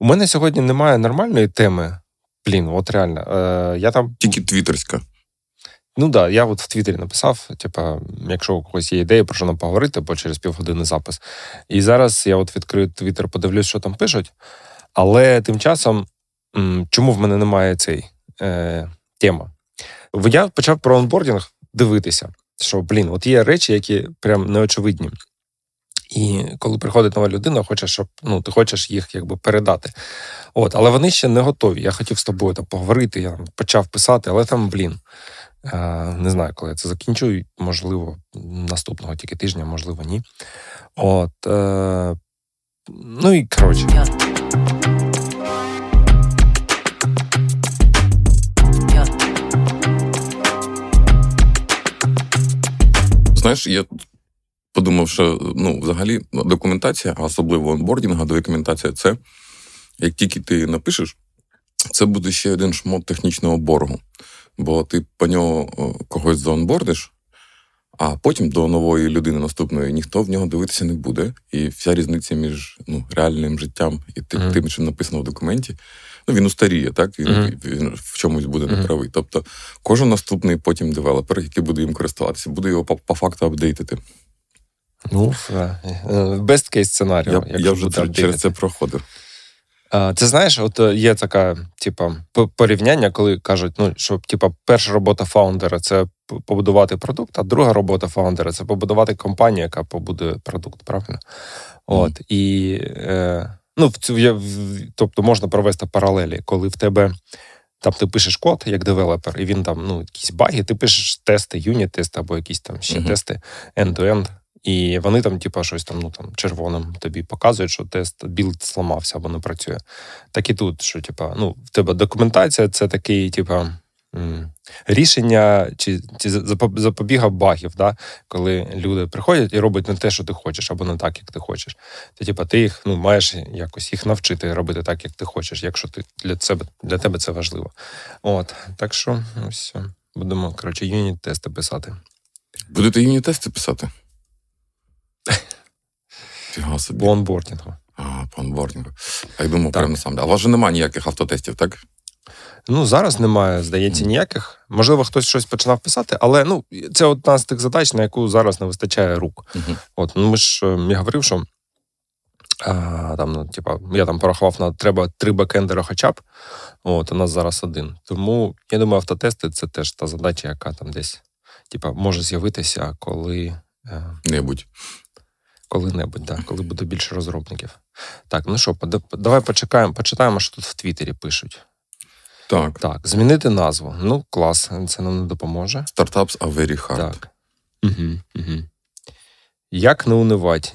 У мене сьогодні немає нормальної теми. Блін, от реально. Е, я там... Тільки твіттерська. Ну так, да, я от в Твіттері написав: типа, якщо у когось є ідея, про що нам поговорити, бо через півгодини запис. І зараз я от відкрию Твіттер, подивлюсь, що там пишуть. Але тим часом, чому в мене немає цей е, тема? Я почав про онбордінг дивитися, що, блін, от є речі, які прям неочевидні. І коли приходить нова людина, хоче, щоб ну, ти хочеш їх якби передати. От, Але вони ще не готові. Я хотів з тобою там поговорити, я почав писати, але там, блін, не знаю, коли я це закінчу. Можливо, наступного тільки тижня, можливо, ні. От, е, Ну і коротше. Знаєш, я подумав, що ну, взагалі документація, а особливо онбордінга, документація це як тільки ти напишеш, це буде ще один шмот технічного боргу. Бо ти по нього когось заонбордиш, а потім до нової людини наступної ніхто в нього дивитися не буде. І вся різниця між ну, реальним життям і тим, mm-hmm. тим, що написано в документі, ну він устаріє, так? Він, mm-hmm. він в чомусь буде неправий. Тобто кожен наступний потім девелопер, який буде їм користуватися, буде його по, по факту апдейтити. Ну, best case сценарій. Я, я вже через це проходив. Ти знаєш, от е, є така, типа, порівняння, коли кажуть, ну що типа, перша робота founder а це побудувати продукт, а друга робота founder а це побудувати компанію, яка побудує продукт, правильно? От mm. і е, ну, тобто можна провести паралелі, коли в тебе там ти пишеш код як девелопер, і він там ну, якісь баги, ти пишеш тести, юніт-тести або якісь там ще mm-hmm. тести end-to-end. І вони там, типа, щось там, ну там червоним тобі показують, що тест build зламався або не працює. Так і тут, що типа, ну, в тебе документація це такий, типа. Рішення чи чи запобіга багів, да? коли люди приходять і роблять не те, що ти хочеш, або не так, як ти хочеш. То, типа, ти їх ну, маєш якось їх навчити робити так, як ти хочеш, якщо ти для себе для тебе це важливо. От, Так що ось будемо коротше, юніт-тести писати. Будете юніт-тести писати? Собі. По онбордінгу. А, по онбордінгу. А я думав, прямо сам. А у вас же немає ніяких автотестів, так? Ну, зараз немає, здається, ніяких. Можливо, хтось щось починав писати, але ну, це одна з тих задач, на яку зараз не вистачає рук. Uh-huh. От, ну ми ж я говорив, що а, там, ну, типа, я там порахував на треба три бекендера хоча б. От, у нас зараз один. Тому я думаю, автотести це теж та задача, яка там десь типа, може з'явитися, коли. Небудь коли-небудь, да, коли буде більше розробників. Так, ну що, давай почекаємо, почитаємо, що тут в Твіттері пишуть. Так. Так, змінити назву. Ну, клас, це нам не допоможе. Very hard. Так. Угу, угу. Як не унивати?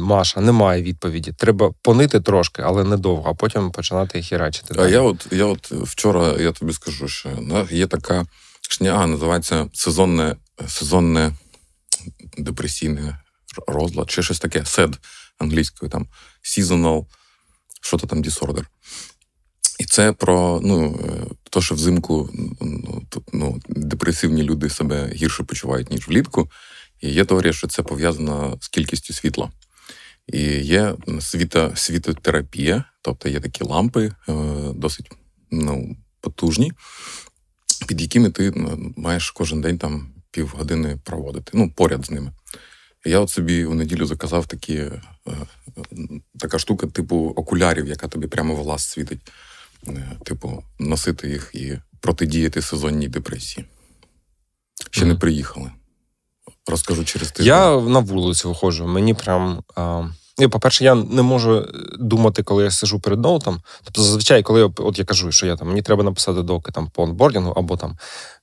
Маша, немає відповіді. Треба понити трошки, але недовго, а потім починати хірачити. А я от я от вчора я тобі скажу, що є така шня, називається сезонне сезонне депресійне розлад, чи щось таке, SED англійською, там seasonal, що то там disorder. І це про ну, те, що взимку ну, ну, депресивні люди себе гірше почувають, ніж влітку. І є теорія, що це пов'язано з кількістю світла. І є світа, світотерапія, тобто є такі лампи, е, досить ну, потужні, під якими ти маєш кожен день там півгодини проводити, ну, поряд з ними. Я от собі у неділю заказав такі, е, така штука, типу окулярів, яка тобі прямо в глаз світить. Е, типу, носити їх і протидіяти сезонній депресії. Ще mm. не приїхали. Розкажу через тиждень. Я на вулицю виходжу. Мені прям. А... По-перше, я не можу думати, коли я сижу перед ноутом. Тобто, зазвичай, коли я, от я кажу, що я там мені треба написати доки там по онбордінгу або там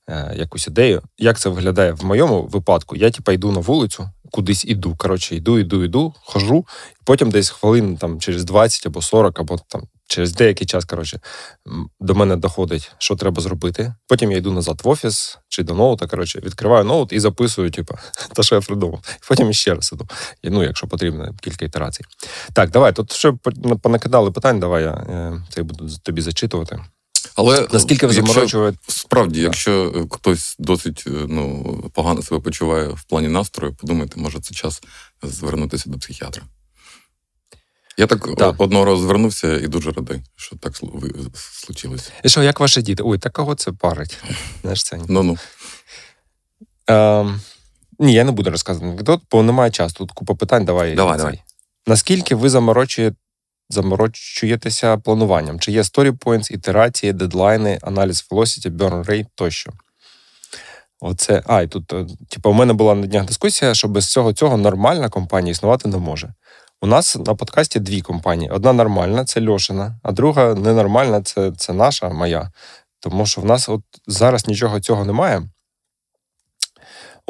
е, якусь ідею. Як це виглядає в моєму випадку? Я типа йду на вулицю, кудись іду. Коротше, йду, йду, йду, хожу, потім десь хвилин там через 20 або 40, або там через деякий час, коротше, до мене доходить, що треба зробити. Потім я йду назад в офіс чи до ноута. Коротше, відкриваю ноут і записую, типу, те, що я придумав. Потім ще раз іду. Ну, якщо потрібно, кілька ітерацій. Так, давай. Тут ще понакидали питань, давай я е, це буду тобі зачитувати. Але наскільки ви заморочуєте? Справді, якщо хтось досить е, ну, погано себе почуває в плані настрою, подумайте, може це час звернутися до психіатра. Я так да. одного разу звернувся і дуже радий, що так случилося. І що, як ваші діти? Ой, так кого це парить? Знаєш, це Ну-ну. Ем, ні, я не буду розказувати анекдот, бо немає часу. Тут купа питань. Давай. Давай, давай. Наскільки ви заморочуєте заморочуєтеся плануванням? Чи є story ітерації, дедлайни, аналіз velocity, burn rate тощо? Оце, а, і тут, типу, у мене була на днях дискусія, що без цього цього нормальна компанія існувати не може. У нас на подкасті дві компанії: одна нормальна це Льошина, а друга ненормальна це це наша, моя. Тому що в нас от зараз нічого цього немає.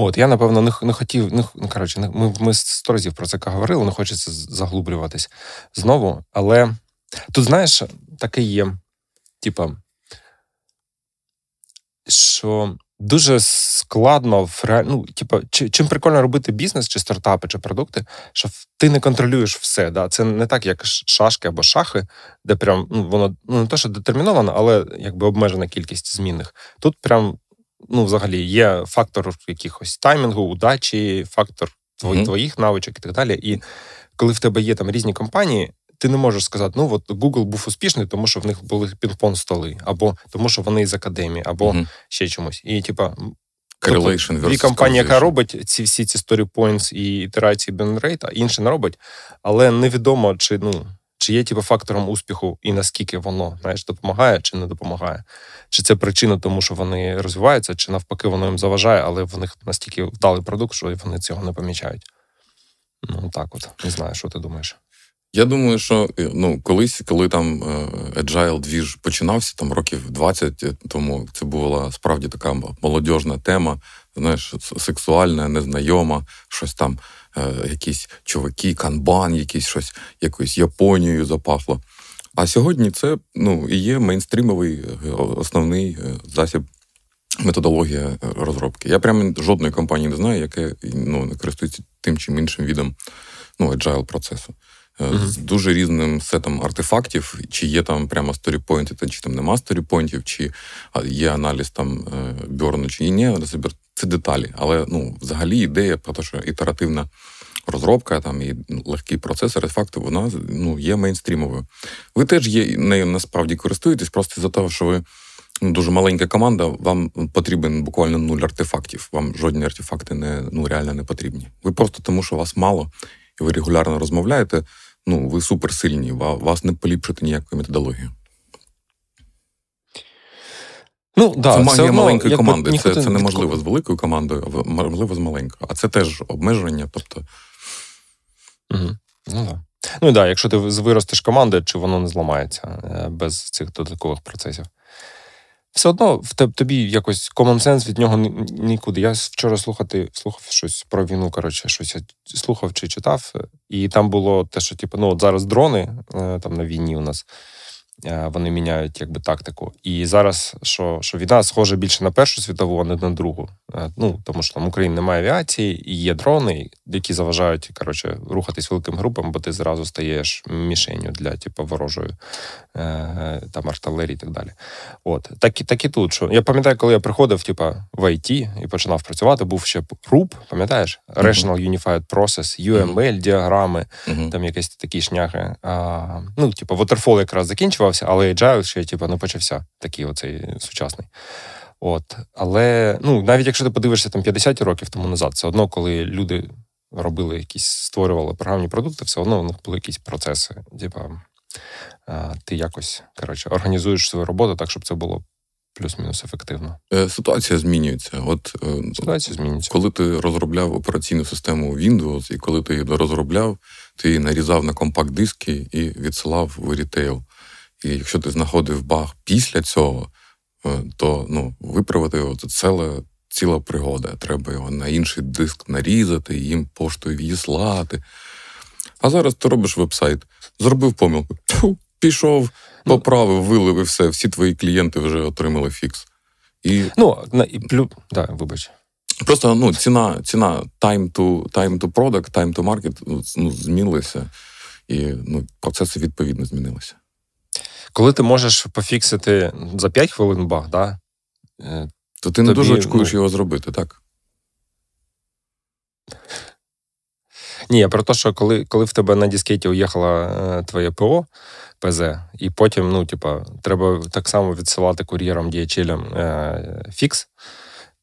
От, я, напевно, не не хотів. Не, ну, коротше, не, ми ми сто разів про це говорили, не хочеться заглублюватись знову. Але тут, знаєш, таке є, типа, що дуже складно ну, типу, чим прикольно робити бізнес, чи стартапи, чи продукти, що ти не контролюєш все. Да? Це не так, як шашки або шахи, де прям ну, воно ну, не то, що детерміновано, але якби обмежена кількість змінних. Тут прям ну, взагалі є фактор якихось таймінгу, удачі, фактор твоїх, mm-hmm. твоїх навичок і так далі. І коли в тебе є там різні компанії, ти не можеш сказати, ну от Google був успішний, тому що в них були пінг-понг столи, або тому, що вони з академії, або mm-hmm. ще чомусь. І типа. Тобто, дві компанії, яка робить ці всі ці story points і ітерації, burn rate, а інша не робить, але невідомо, чи ну чи є типу, фактором успіху і наскільки воно знаєш, допомагає чи не допомагає. Чи це причина, тому що вони розвиваються, чи навпаки, воно їм заважає, але в них настільки вдалий продукт, що вони цього не помічають. Ну так, от не знаю, що ти думаєш. Я думаю, що е, ну колись, коли там е, Agile двіж починався, там років 20 тому це була справді така молодіжна тема, знаєш, сексуальна, незнайома, щось там, якісь чуваки, канбан, якісь щось якоюсь Японією запахло. А сьогодні це ну, і є мейнстрімовий основний засіб. Методологія розробки. Я прямо жодної компанії не знаю, яка ну, не користується тим чи іншим відом ну, agile процесу. Uh-huh. З дуже різним сетом артефактів, чи є там прямо сторіпойнти, чи там нема сторіпойнтів, чи є аналіз там е, бьорну, чи ні. Це деталі. Але ну, взагалі ідея про те, що ітеративна розробка там і легкий процес артефакту, вона ну, є мейнстрімовою. Ви теж є нею насправді користуєтесь, просто за того, що ви ну, дуже маленька команда, вам потрібен буквально нуль артефактів. Вам жодні артефакти не ну, реально не потрібні. Ви просто тому, що вас мало, і ви регулярно розмовляєте ну, ви суперсильні, вас не поліпшити ніякою методологією. Ну, да, Це магія одно, маленької команди. Це це неможливо з великою командою, а можливо з маленькою. А це теж обмеження. тобто... Угу. Ну, да. Ну, да, якщо ти виростеш команди, чи воно не зламається е, без цих додаткових процесів все одно в тобі якось common sense від нього нікуди. Я вчора слухати, слухав щось про війну. Коротше, щось я слухав чи читав, і там було те, що типу, ну от зараз дрони е, там на війні у нас. Е, вони міняють якби тактику. І зараз що що війна схожа більше на Першу світову, а не на другу. Е, ну тому що там Україні немає авіації, і є дрони, які заважають коротше, рухатись великим групам, бо ти зразу стаєш мішенью для типу, ворожої е, там артилерії і так далі. От так, так і тут. Що я пам'ятаю, коли я приходив, типу, в IT і починав працювати, був ще RUP, пам'ятаєш? Rational Unified Process, UML, діаграми, там якісь такі шняхи. А, Ну, типу, Waterfall якраз закінчувався, але Agile ще типу, не почався такий оцей сучасний. От. Але ну, навіть якщо ти подивишся там 50 років тому назад, все одно, коли люди робили якісь, створювали програмні продукти, все одно у них були якісь процеси. Типа, ти якось коротше, організуєш свою роботу так, щоб це було плюс-мінус ефективно. Е, ситуація змінюється. От е, Ситуація змінюється. Коли ти розробляв операційну систему Windows, і коли ти її розробляв, ти її нарізав на компакт-диски і відсилав в рітейл. І якщо ти знаходив баг після цього, е, то ну, виправити його це ціла, ціла пригода. Треба його на інший диск нарізати, їм поштою відіслати. А зараз ти робиш веб-сайт, зробив помилку, пішов, ну, поправив, вилив і все. Всі твої клієнти вже отримали фікс. І... Ну, і плюс, да, вибач. Просто ну, ціна ціна time to time to product, time to market ну, змінилася, і ну, процеси відповідно змінилися. Коли ти можеш пофіксити за 5 хвилин баг, да, е, то ти не дуже очкуєш ну, його зробити, так? Ні, я про те, що коли коли в тебе на дискеті уїхала е, твоє ПО, ПЗ, і потім, ну, типа, треба так само відсилати кур'єром DHL е, фікс,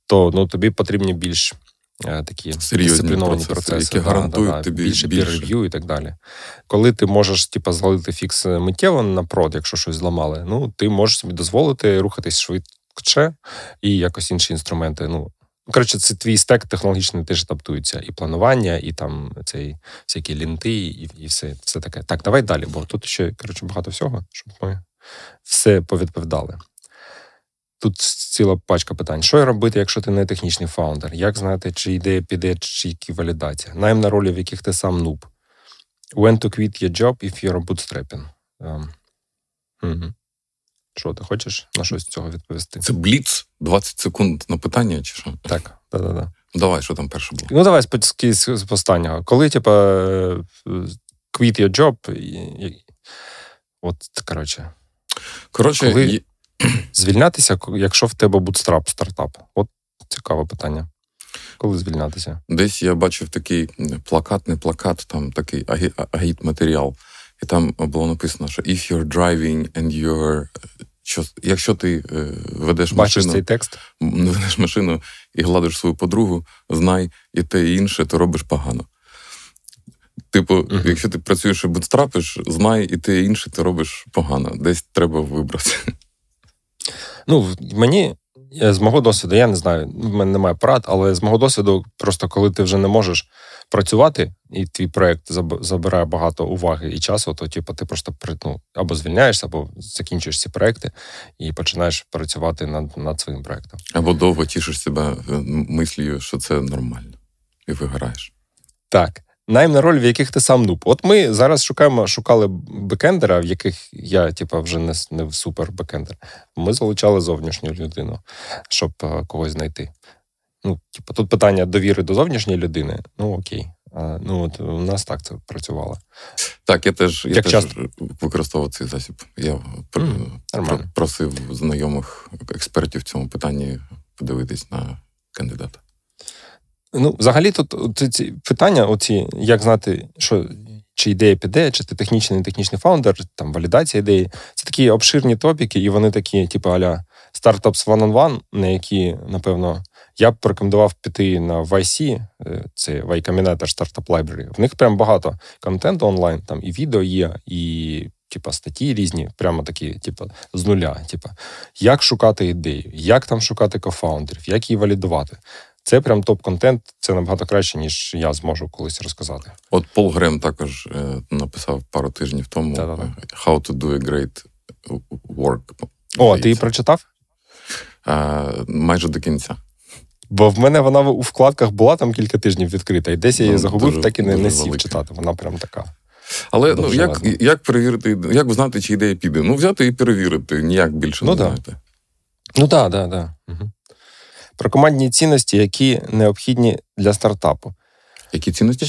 то ну, тобі потрібні більш такі Серйозні дисципліновані процеси, процеси, які да, гарантують да, тобі більше peer-review і так далі. Коли ти можеш типа, зловити фікс миттєво на прод, якщо щось зламали, ну, ти можеш собі дозволити рухатись швидше і якось інші інструменти. Ну, Коротше, це твій стек технологічний теж адаптується. І планування, і там цей всякі лінти, і і все все таке. Так, давай далі, бо тут ще коротше, багато всього, щоб ми все повідповідали. Тут ціла пачка питань. Що робити, якщо ти не технічний фаундер? Як знати, чи ідея піде, чи які валідація? Найм на ролі, в яких ти сам нуб. When to quit your job if you're bootstrapping. Um, угу. Що, ти хочеш на щось з цього відповісти? Це бліц 20 секунд на питання, чи що? Так, да-да-да. Давай, що там перше було? Ну, давай з, останнього. Коли, типа, quit your job, і, от, коротше. Коротше, Коли. Звільнятися, якщо в тебе бутстрап стартап? От цікаве питання. Коли звільнятися? Десь я бачив такий плакат, не плакат, там такий агіт матеріал. І там було написано, що if you're driving and you're... Що, якщо ти е, ведеш Бачиш машину, цей текст? ведеш машину і гладиш свою подругу, знай і те і інше, то робиш погано. Типу, uh-huh. якщо ти працюєш і бутстрапиш, знай і те і інше, ти робиш погано. Десь треба вибрати. Ну, мені з мого досвіду, я не знаю, в мене немає порад, але з мого досвіду, просто коли ти вже не можеш працювати, і твій проєкт забирає багато уваги і часу, то типу, ти просто ну, або звільняєшся, або закінчуєш ці проекти і починаєш працювати над над своїм проектом. Або довго тішиш себе мислію, що це нормально, і виграєш. Так. Найм на роль, в яких ти сам нуб. От ми зараз шукаємо, шукали бекендера, в яких я, типа, вже не не супер бекендер. Ми залучали зовнішню людину, щоб а, когось знайти. Ну, типу, тут питання довіри до зовнішньої людини. Ну окей. А, Ну от у нас так це працювало. Так, я теж я Як теж часто? використовував цей засіб. Я mm, просив знайомих експертів в цьому питанні подивитись на кандидата. Ну, взагалі, тут ці питання, оці, як знати, що чи ідея піде, чи ти технічний, не технічний фаундер, там валідація ідеї. Це такі обширні топіки, і вони такі, типу, аля Startups One-on-One, на які, напевно, я б порекомендував піти на YC, е, це Y Combinator Startup Library. В них прям багато контенту онлайн, там і відео є, і типа статті різні, прямо такі, типа, з нуля. Типа, як шукати ідею, як там шукати кофаундерів, як її валідувати. Це прям топ-контент, це набагато краще, ніж я зможу колись розказати. От Пол Грем також е, написав пару тижнів тому Да-да-да. How to do a great work. О, ти її прочитав? А, майже до кінця. Бо в мене вона у вкладках була там кілька тижнів відкрита, і десь я її Ну, загубив, дуже- так і не, не сів велика. читати. Вона прям така. Але ну, як, як перевірити, як знати, чи ідея піде? Ну, взяти і перевірити, ніяк більше Ну, не да. знаєте. Ну так, так, так. Про командні цінності, які необхідні для стартапу. Які цінності?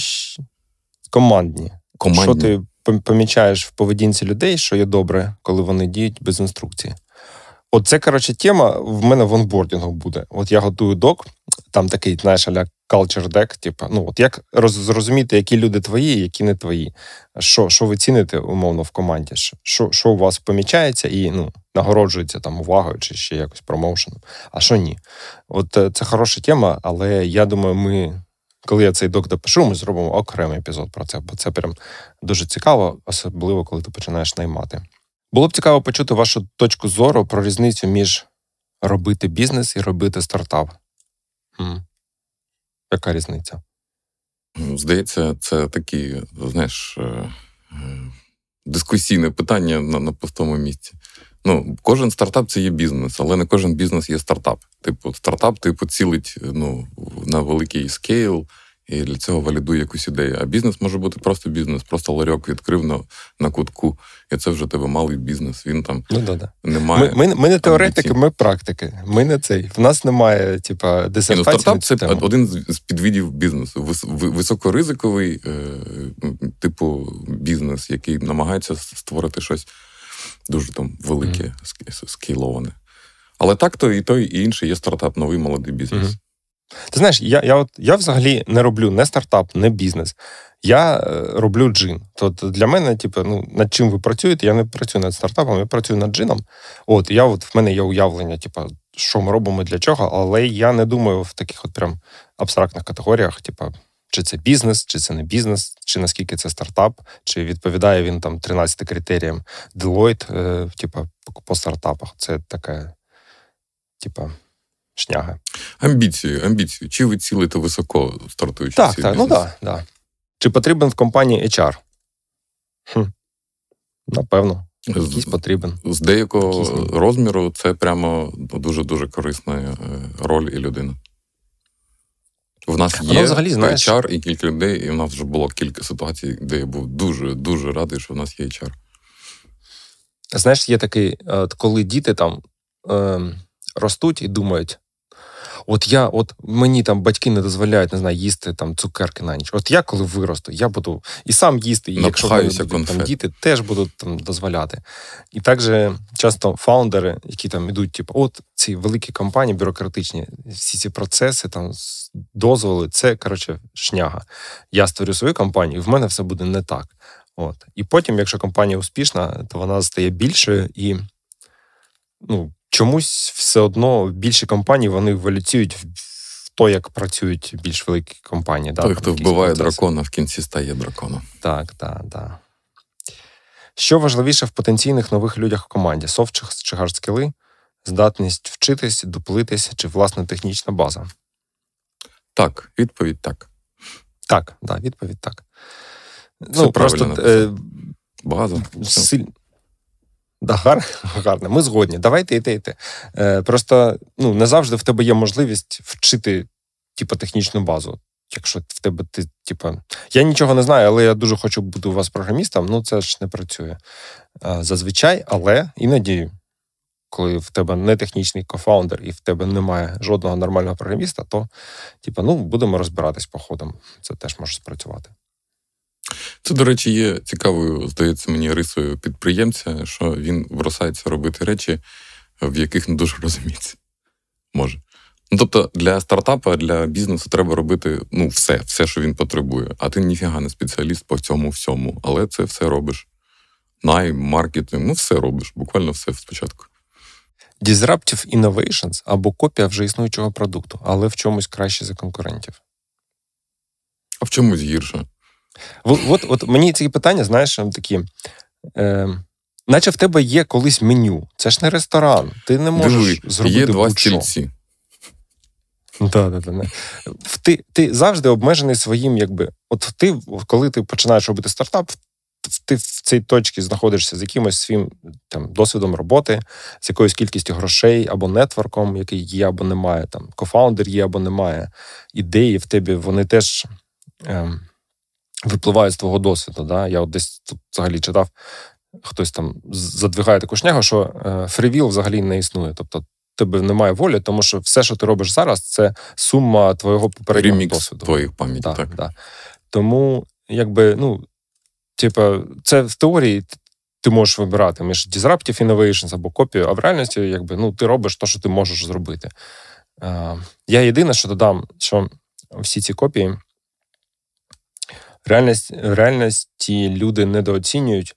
Командні. Командні. Що ти помічаєш в поведінці людей, що є добре, коли вони діють без інструкції. От це, коротше, тема в мене в онбордінгу буде. От я готую док, там такий, знаєш, аля culture deck, типу, ну, от як зрозуміти, які люди твої, які не твої. Що, що ви ціните, умовно, в команді? Що, що у вас помічається і ну, нагороджується там увагою чи ще якось промоушеном, а що ні. От е, це хороша тема, але я думаю, ми. Коли я цей док допишу, ми зробимо окремий епізод про це, бо це прям дуже цікаво, особливо коли ти починаєш наймати. Було б цікаво почути вашу точку зору про різницю між робити бізнес і робити стартап. Яка різниця? Здається, це такі, знаєш, е, е, дискусійне питання на, на пустому місці. Ну, кожен стартап це є бізнес, але не кожен бізнес є стартап. Типу, стартап, типу, цілить ну, на великий скейл і для цього валідує якусь ідею. А бізнес може бути просто бізнес, просто ларьок відкрив на, на кутку, і це вже тебе малий бізнес. Він там Ну, да, да. немає. Ми, ми, ми не теоретики, ми практики. Ми не цей. В нас немає, типа, Ні, ну, стартап це тему. один з з підвідів бізнесу. Вис- Високоризиковий, е, типу, бізнес, який намагається створити щось дуже там велике, ск- скейловане. Але так то і той, і інший є стартап, новий молодий бізнес. Мгм. Ти знаєш, я я, от, я взагалі не роблю не стартап, не бізнес. Я е, роблю джин. Тобто для мене, типу, ну, над чим ви працюєте, я не працюю над стартапом, я працюю над джином. От, я от в мене є уявлення, типу, що ми робимо для чого, але я не думаю в таких от прям абстрактних категоріях, типу, чи це бізнес, чи це не бізнес, чи наскільки це стартап, чи відповідає він там 13 критеріям Deloitte, е, типу, по стартапах. Це таке, типу, шняга. Амбіції, амбіції. Чи ви цілите високо, стартуючи? Так, так, ну так. Да, да. Чи потрібен в компанії HR? Хм. Напевно. Якийсь потрібен. З деякого Якийсь... розміру це прямо дуже-дуже корисна е, роль і людина. В нас є взагалі, знаєш... HR і кілька людей, і в нас вже було кілька ситуацій, де я був дуже-дуже радий, що в нас є HR. Знаєш, є такий, коли діти там е, ростуть і думають, От я, от мені там батьки не дозволяють, не знаю, їсти там цукерки на ніч. От я, коли виросту, я буду і сам їсти, і якщо будуть, там діти теж будуть там дозволяти. І також часто фаундери, які там ідуть, типу, от ці великі компанії бюрократичні, всі ці процеси, там дозволи, це коротше шняга. Я створю свою компанію, і в мене все буде не так. От. І потім, якщо компанія успішна, то вона стає більшою і ну, чомусь все одно більші компанії вони еволюціюють в то, як працюють більш великі компанії. Той, да, хто вбиває процеси. дракона, в кінці стає драконом. Так, так, так. Що важливіше в потенційних нових людях в команді: софт чи хардскіли, здатність вчитись, дуплитись, чи власна технічна база? Так, відповідь так. Так, да, відповідь так. Це ну, просто е, база. Силь... Да, гар, гарно, ми згодні. Давайте йти йти. Е, Просто ну, не завжди в тебе є можливість вчити типу, технічну базу. Якщо в тебе ти, типу, я нічого не знаю, але я дуже хочу бути у вас програмістом, ну це ж не працює. Е, зазвичай, але іноді, коли в тебе не технічний кофаундер і в тебе немає жодного нормального програміста, то типу, ну, будемо розбиратись по ходам. Це теж може спрацювати. Це, до речі, є цікавою, здається, мені рисою підприємця, що він бросається робити речі, в яких не дуже розуміється. Може. Ну, тобто, для стартапа, для бізнесу треба робити ну, все, все, що він потребує. А ти ніфіга не спеціаліст по цьому всьому, але це все робиш. Найм, маркетинг, ну все робиш, буквально все спочатку. Disruptive Innovations або копія вже існуючого продукту, але в чомусь краще за конкурентів. А в чомусь гірше. От от мені ці питання, знаєш, такі. Е, Наче в тебе є колись меню. Це ж не ресторан. Ти не можеш Диви, зробити. Є два стільці. Да, да, да. Ти ти завжди обмежений своїм, якби. От ти, коли ти починаєш робити стартап, ти в цій точці знаходишся з якимось своїм там, досвідом роботи, з якоюсь кількістю грошей або нетворком, який є або немає, там, кофаундер є або немає. Ідеї в тебе, вони теж. Ем, випливає з твого досвіду. Да? Я от десь тут взагалі читав, хтось там задвигає таку шнягу, що фрівіл взагалі не існує. Тобто тебе немає волі, тому що все, що ти робиш зараз, це сума твого попереднього Ремікс досвіду. твоїх пам'яті, так. так. Да. Тому, якби, ну, типа, це в теорії. Ти можеш вибирати між Disruptive Innovations або копію, а в реальності, якби ну, ти робиш те, що ти можеш зробити. Я єдине, що додам, що всі ці копії реальність, в реальності люди недооцінюють,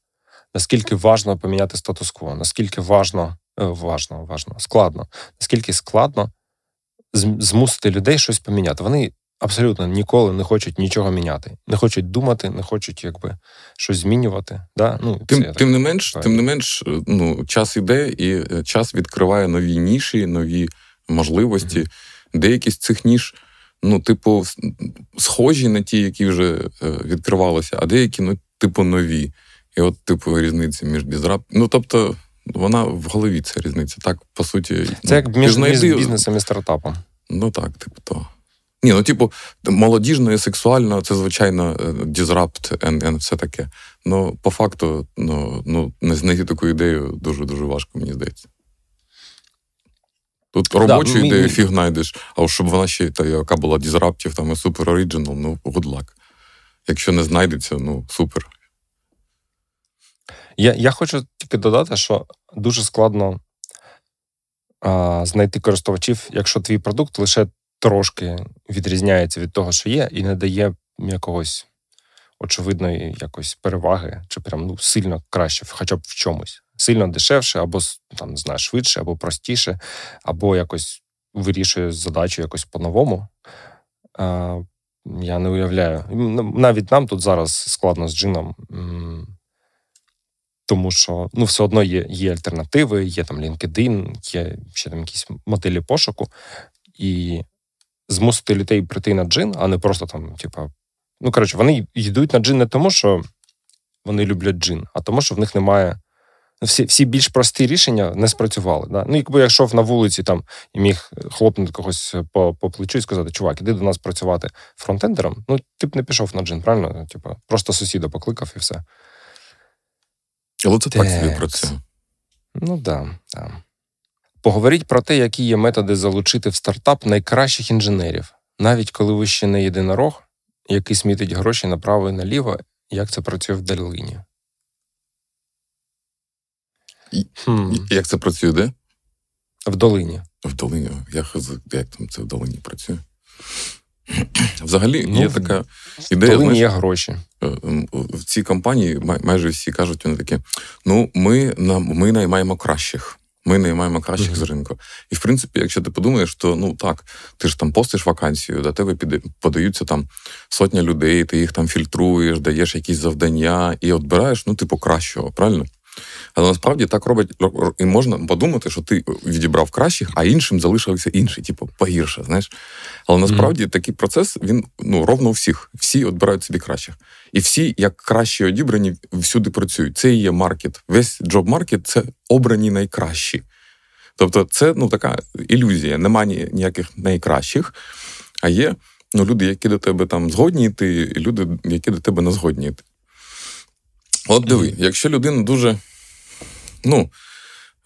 наскільки важно поміняти статус-кво, наскільки важно, е, важно, важно, складно, наскільки складно змусити людей щось поміняти. Вони абсолютно ніколи не хочуть нічого міняти, не хочуть думати, не хочуть якби щось змінювати. Да? Ну, Тим тим не менш, тим не менш, ну, час іде, і е, час відкриває нові ніші, нові можливості. Mm-hmm. Деякі з цих ніж ну, типу, схожі на ті, які вже е, відкривалися, а деякі, ну, типу, нові. І от, типу, різниця між дізрап. Ну, тобто, вона в голові ця різниця. Так, по суті, це ну, як між, знайди... між бізнесом і стартапом. Ну так, типу, то. Ні, ну, типу, молодіжно і сексуально, це, звичайно, дізрапт і все таке. Ну, по факту, ну, ну, знайти таку ідею дуже-дуже важко, мені здається. Тут робочу да, ідею мій... фіг знайдеш, а щоб вона ще та, яка була дізраптів, там і супер оригінал, ну, good luck. Якщо не знайдеться, ну супер. Я я хочу тільки додати, що дуже складно а, знайти користувачів, якщо твій продукт лише трошки відрізняється від того, що є, і не дає якогось очевидної якось переваги, чи прям ну, сильно краще, хоча б в чомусь. Сильно дешевше, або там, не знаю, швидше, або простіше, або якось вирішує задачу якось по-новому. Я не уявляю. Навіть нам тут зараз складно з джином, тому що ну, все одно є є альтернативи, є там LinkedIn, є ще там якісь моделі пошуку, і змусити людей прийти на джин, а не просто там, типа, ну коротше, вони йдуть на джин не тому, що вони люблять джин, а тому, що в них немає. Всі всі більш прості рішення не спрацювали. Да? Ну, якби я йшов на вулиці там і міг хлопнути когось по по плечу і сказати, чувак, іди до нас працювати фронтендером, ну ти б не пішов на джин, правильно? Типу, просто сусіда покликав і все. Але це так собі працює. Ну так. Да, да. Поговоріть про те, які є методи залучити в стартап найкращих інженерів, навіть коли ви ще не єдинорог, який смітить гроші направо і наліво, як це працює в долині. Хм. Як це працює, де? В долині. В долині. Як, як там це в долині працює? Взагалі, ну, є така ідея. В долині знаєш, є гроші. Е, в цій компанії майже всі кажуть, вони такі: ну, ми ми наймаємо кращих. Ми наймаємо кращих mm-hmm. з ринку. І в принципі, якщо ти подумаєш, то ну так, ти ж там постиш вакансію, до тебе піде, подаються там сотня людей, ти їх там фільтруєш, даєш якісь завдання і відбираєш, ну, типу, кращого, правильно? Але насправді так робить і можна подумати, що ти відібрав кращих, а іншим залишилися інші, типу, погірше. знаєш. Але насправді mm-hmm. такий процес він ну ровно у всіх. Всі відбирають собі кращих. І всі, як кращі одібрані, всюди працюють. Це і є маркет. Весь job-маркет це обрані найкращі. Тобто, це ну така ілюзія. Немає ніяких найкращих, а є ну, люди, які до тебе там згодні йти, і люди, які до тебе не згодні йти. От диви, якщо людина дуже ну,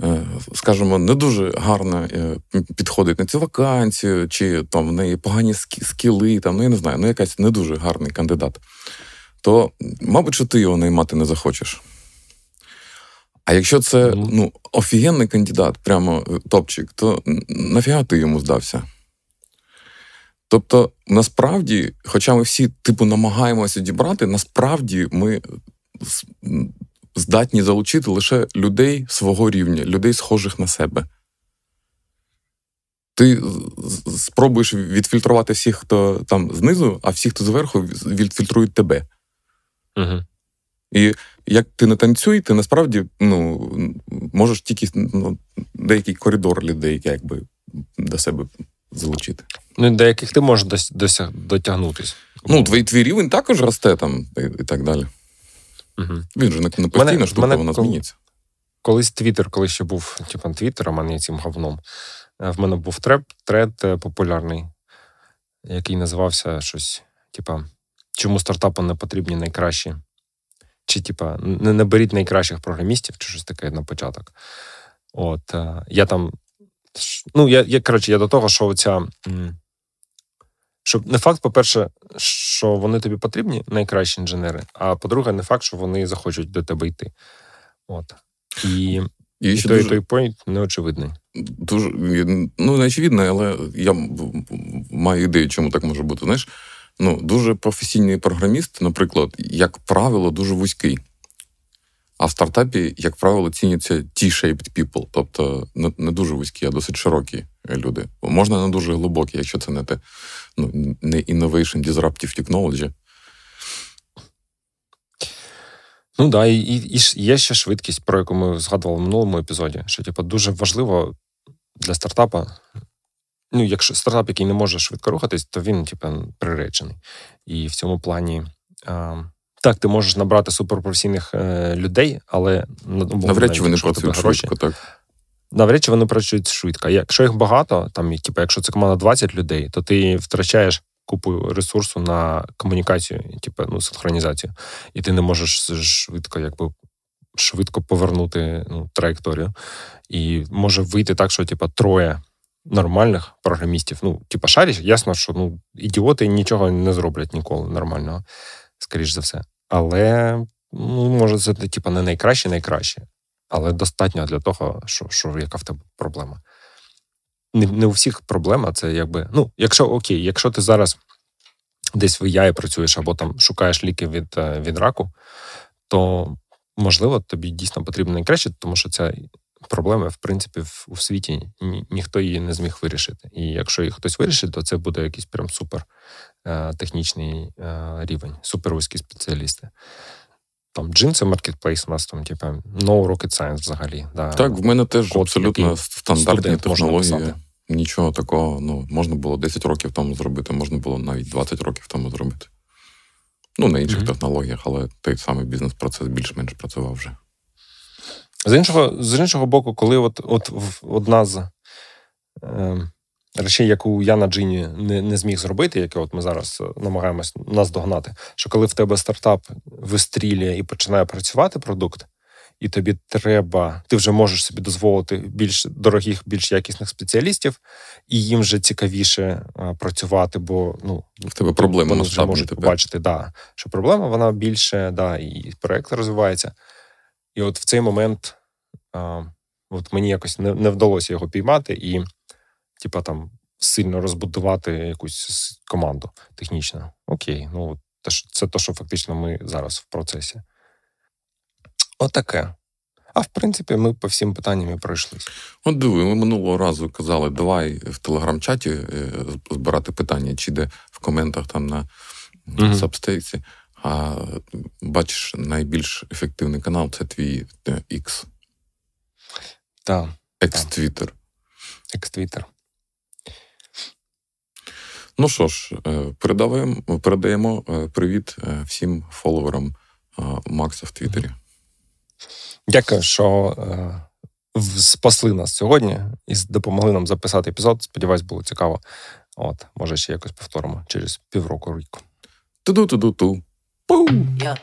е, скажімо, не дуже гарно е, підходить на цю вакансію, чи там в неї погані скіли, там, ну я не знаю, ну якась не дуже гарний кандидат, то, мабуть, що ти його наймати не захочеш. А якщо це ну, офігенний кандидат, прямо е, топчик, то нафіга ти йому здався? Тобто, насправді, хоча ми всі типу намагаємося дібрати, насправді ми здатні залучити лише людей свого рівня, людей, схожих на себе. Ти спробуєш відфільтрувати всіх, хто там знизу, а всі, хто зверху, відфільтрують тебе. Угу. І як ти не танцюй, ти насправді ну, можеш тільки ну, деякий коридор людей якби до себе залучити. Ну, деяких ти можеш досяг, дотягнутися. Ну, твій твій рівень також росте там і, і так далі. Угу. Він же не постійна мене, штука, мене, вона зміниться. Колись Твіттер, коли ще був типу, Твіттером, а не цим говном. Е, в мене був треп, тред е, популярний, який називався щось, типа, чому стартапам не потрібні найкращі. Чи, типа, не наберіть найкращих програмістів, чи щось таке на початок. От, е, я там. Ну, я, я коротше, я до того, що оця щоб не факт, по-перше, що вони тобі потрібні, найкращі інженери, а по-друге, не факт, що вони захочуть до тебе йти. От. І і, і той, дуже... той point неочевидний. Дуже ну, не очевидно, але я маю ідею, чому так може бути. Знаєш, ну, дуже професійний програміст, наприклад, як правило, дуже вузький. А в стартапі, як правило, ціняться T-shaped people, тобто не, дуже вузькі, а досить широкі люди. Можна не дуже глибокі, якщо це не те ну, не innovation, disruptive technology. Ну да, і, і є ще швидкість, про яку ми згадували в минулому епізоді. Що, типу, дуже важливо для стартапа. Ну, якщо стартап, який не може швидко рухатись, то він, типу, приречений. І в цьому плані. А, так, ти можеш набрати суперпрофесійних е, людей, але навряд чи вони працюють швидко, так. Навряд чи вони працюють швидко. Якщо їх багато, там типу, якщо це команда 20 людей, то ти втрачаєш купу ресурсу на комунікацію, типу, ну, синхронізацію, і ти не можеш швидко, якби. Швидко повернути ну, траєкторію. І може вийти так, що типу, троє нормальних програмістів. Ну, типа, шаріш, ясно, що ну, ідіоти нічого не зроблять ніколи нормального, скоріш за все. Але ну, може, це типу, не найкраще, найкраще. Але достатньо для того, що що яка в тебе проблема. не не у всіх проблема. Це якби. Ну, якщо окей, якщо ти зараз десь в яї працюєш або там шукаєш ліки від е, від раку, то можливо тобі дійсно потрібно найкраще, тому що ця проблема, в принципі, в, у світі ні, ніхто її не зміг вирішити. І якщо її хтось вирішить, то це буде якийсь прям супер е, технічний е, рівень, супер вузькі спеціалісти. Там джинси маркетплейс у нас там, типу, no rocket science взагалі. Да. Так, в мене теж Код, абсолютно стандартні технології. Нічого такого, ну, можна було 10 років тому зробити, можна було навіть 20 років тому зробити. Ну, на інших mm-hmm. технологіях, але той самий бізнес-процес більш-менш працював вже. З іншого з іншого боку, коли от от одна з е, речей, яку я на Джині не не зміг зробити, яке от ми зараз е, намагаємось наздогнати, що коли в тебе стартап вистрілює і починає працювати продукт, і тобі треба, ти вже можеш собі дозволити більш дорогих, більш якісних спеціалістів, і їм вже цікавіше а, працювати, бо ну в тебе проблема вони вже можуть тепер. побачити, да, що проблема вона більше, да, і проект розвивається. І от в цей момент а, от мені якось не, не вдалося його піймати і, типа, там сильно розбудувати якусь команду технічно. Окей, ну це те, що фактично ми зараз в процесі. Отаке. А в принципі, ми по всім питанням і пройшлися. От диви, ми минулого разу казали, давай в телеграм-чаті е, збирати питання, чи де в коментах там на mm Substack ці. А бачиш, найбільш ефективний канал це твій X. Так. Ex-Twitter. Ex-Twitter. Ну що ж, е, передаємо, передаємо е, привіт всім фоловерам Макса в Твіттері. Дякую, що е, спасли нас сьогодні і допомогли нам записати епізод. Сподіваюсь, було цікаво. От, може, ще якось повторимо через півроку рік. Ту-ду-ту-ду-ту. Boom. Yeah.